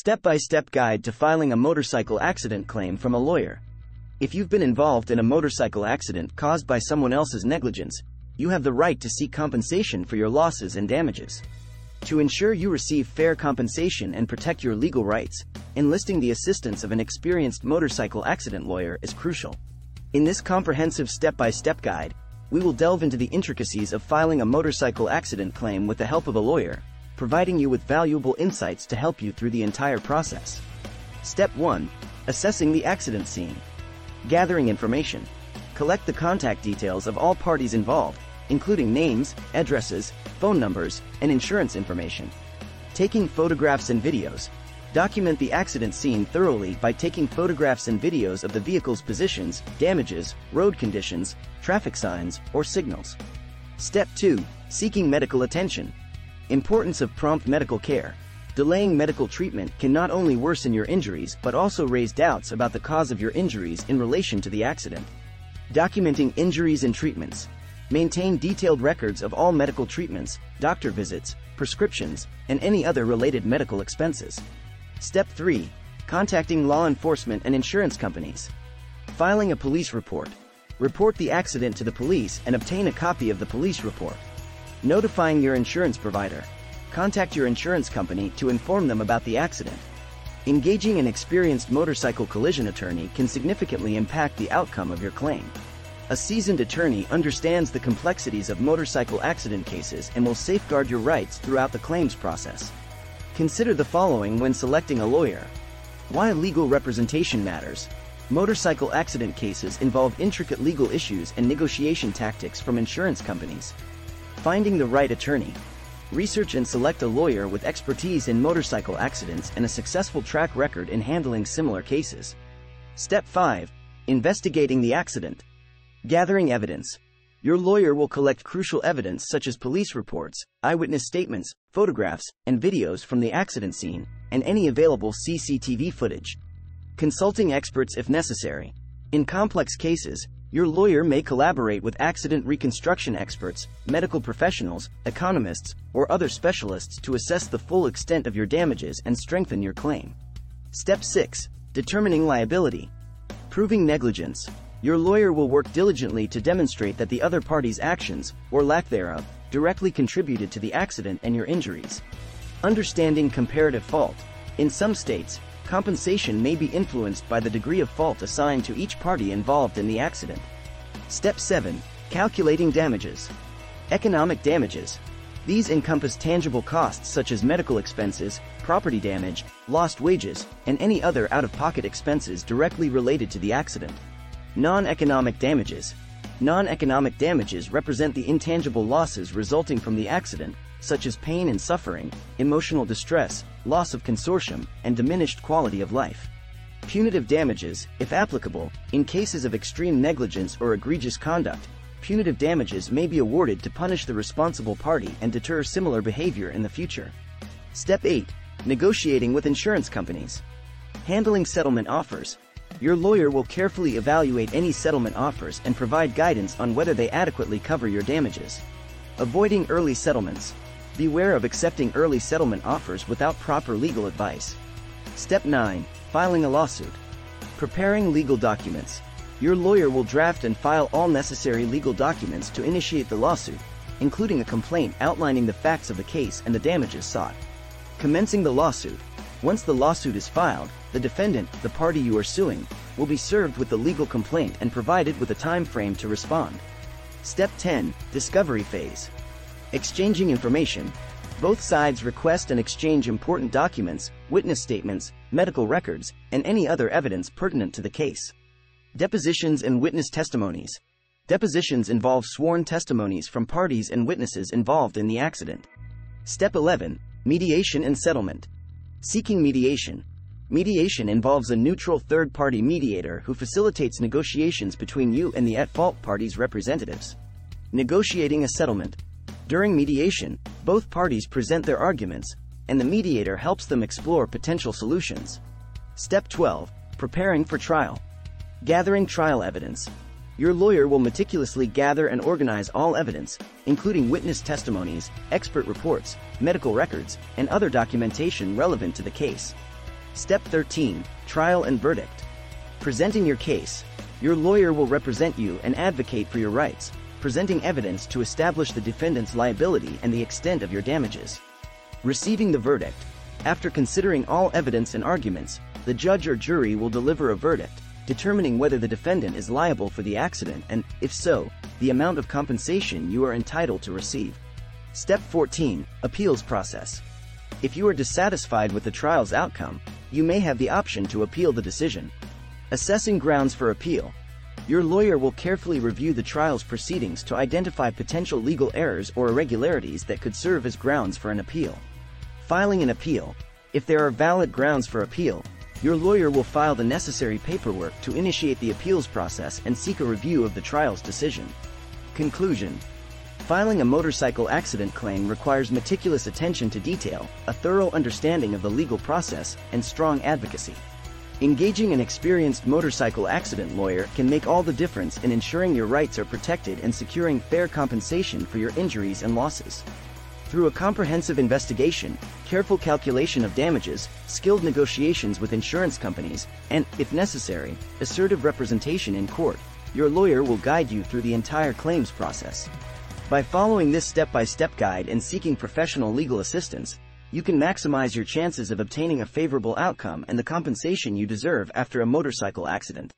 Step-by-step guide to filing a motorcycle accident claim from a lawyer. If you've been involved in a motorcycle accident caused by someone else's negligence, you have the right to seek compensation for your losses and damages. To ensure you receive fair compensation and protect your legal rights, enlisting the assistance of an experienced motorcycle accident lawyer is crucial. In this comprehensive step-by-step guide, we will delve into the intricacies of filing a motorcycle accident claim with the help of a lawyer, providing you with valuable insights to help you through the entire process. Step 1. Assessing the accident scene. Gathering information. Collect the contact details of all parties involved, including names, addresses, phone numbers, and insurance information. Taking photographs and videos. Document the accident scene thoroughly by taking photographs and videos of the vehicle's positions, damages, road conditions, traffic signs, or signals. Step 2. Seeking medical attention. Importance of prompt medical care. Delaying medical treatment can not only worsen your injuries but also raise doubts about the cause of your injuries in relation to the accident. Documenting injuries and treatments. Maintain detailed records of all medical treatments, doctor visits, prescriptions, and any other related medical expenses. Step 3. Contacting law enforcement and insurance companies. Filing a police report. Report the accident to the police and obtain a copy of the police report. Notifying your insurance provider. Contact your insurance company to inform them about the accident. Engaging an experienced motorcycle collision attorney can significantly impact the outcome of your claim. A seasoned attorney understands the complexities of motorcycle accident cases and will safeguard your rights throughout the claims process. Consider the following when selecting a lawyer. Why legal representation matters. Motorcycle accident cases involve intricate legal issues and negotiation tactics from insurance companies. Finding the right attorney. Research and select a lawyer with expertise in motorcycle accidents and a successful track record in handling similar cases. Step 5. Investigating the accident. Gathering evidence. Your lawyer will collect crucial evidence such as police reports, eyewitness statements, photographs, and videos from the accident scene, and any available CCTV footage. Consulting experts if necessary. In complex cases, your lawyer may collaborate with accident reconstruction experts, medical professionals, economists, or other specialists to assess the full extent of your damages and strengthen your claim. Step 6. Determining liability. Proving negligence. Your lawyer will work diligently to demonstrate that the other party's actions, or lack thereof, directly contributed to the accident and your injuries. Understanding comparative fault. In some states, compensation may be influenced by the degree of fault assigned to each party involved in the accident. Step 7. Calculating damages. Economic damages. These encompass tangible costs such as medical expenses, property damage, lost wages, and any other out-of-pocket expenses directly related to the accident. Non-economic damages. Non-economic damages represent the intangible losses resulting from the accident, such as pain and suffering, emotional distress, loss of consortium, and diminished quality of life. Punitive damages, if applicable, in cases of extreme negligence or egregious conduct, punitive damages may be awarded to punish the responsible party and deter similar behavior in the future. Step 8. Negotiating with insurance companies. Handling settlement offers. Your lawyer will carefully evaluate any settlement offers and provide guidance on whether they adequately cover your damages. Avoiding early settlements. Beware of accepting early settlement offers without proper legal advice. Step 9. Filing a lawsuit. Preparing legal documents. Your lawyer will draft and file all necessary legal documents to initiate the lawsuit, including a complaint outlining the facts of the case and the damages sought. Commencing the lawsuit. Once the lawsuit is filed, the defendant, the party you are suing, will be served with the legal complaint and provided with a time frame to respond. Step 10. Discovery phase. Exchanging information. Both sides request and exchange important documents, witness statements, medical records, and any other evidence pertinent to the case. Depositions and witness testimonies. Depositions involve sworn testimonies from parties and witnesses involved in the accident. Step 11. Mediation and settlement. Seeking mediation. Mediation involves a neutral third party mediator who facilitates negotiations between you and the at fault party's representatives. Negotiating a settlement. During mediation, both parties present their arguments, and the mediator helps them explore potential solutions. Step 12 Preparing for trial. Gathering trial evidence. Your lawyer will meticulously gather and organize all evidence, including witness testimonies, expert reports, medical records, and other documentation relevant to the case. Step 13 Trial and Verdict. Presenting your case. Your lawyer will represent you and advocate for your rights, presenting evidence to establish the defendant's liability and the extent of your damages. Receiving the verdict. After considering all evidence and arguments, the judge or jury will deliver a verdict, determining whether the defendant is liable for the accident and, if so, the amount of compensation you are entitled to receive. Step 14 Appeals Process. If you are dissatisfied with the trial's outcome, you may have the option to appeal the decision. Assessing grounds for appeal. Your lawyer will carefully review the trial's proceedings to identify potential legal errors or irregularities that could serve as grounds for an appeal. Filing an appeal. If there are valid grounds for appeal, your lawyer will file the necessary paperwork to initiate the appeals process and seek a review of the trial's decision. Conclusion Filing a motorcycle accident claim requires meticulous attention to detail, a thorough understanding of the legal process, and strong advocacy. Engaging an experienced motorcycle accident lawyer can make all the difference in ensuring your rights are protected and securing fair compensation for your injuries and losses. Through a comprehensive investigation, careful calculation of damages, skilled negotiations with insurance companies, and, if necessary, assertive representation in court, your lawyer will guide you through the entire claims process. By following this step-by-step guide and seeking professional legal assistance, you can maximize your chances of obtaining a favorable outcome and the compensation you deserve after a motorcycle accident.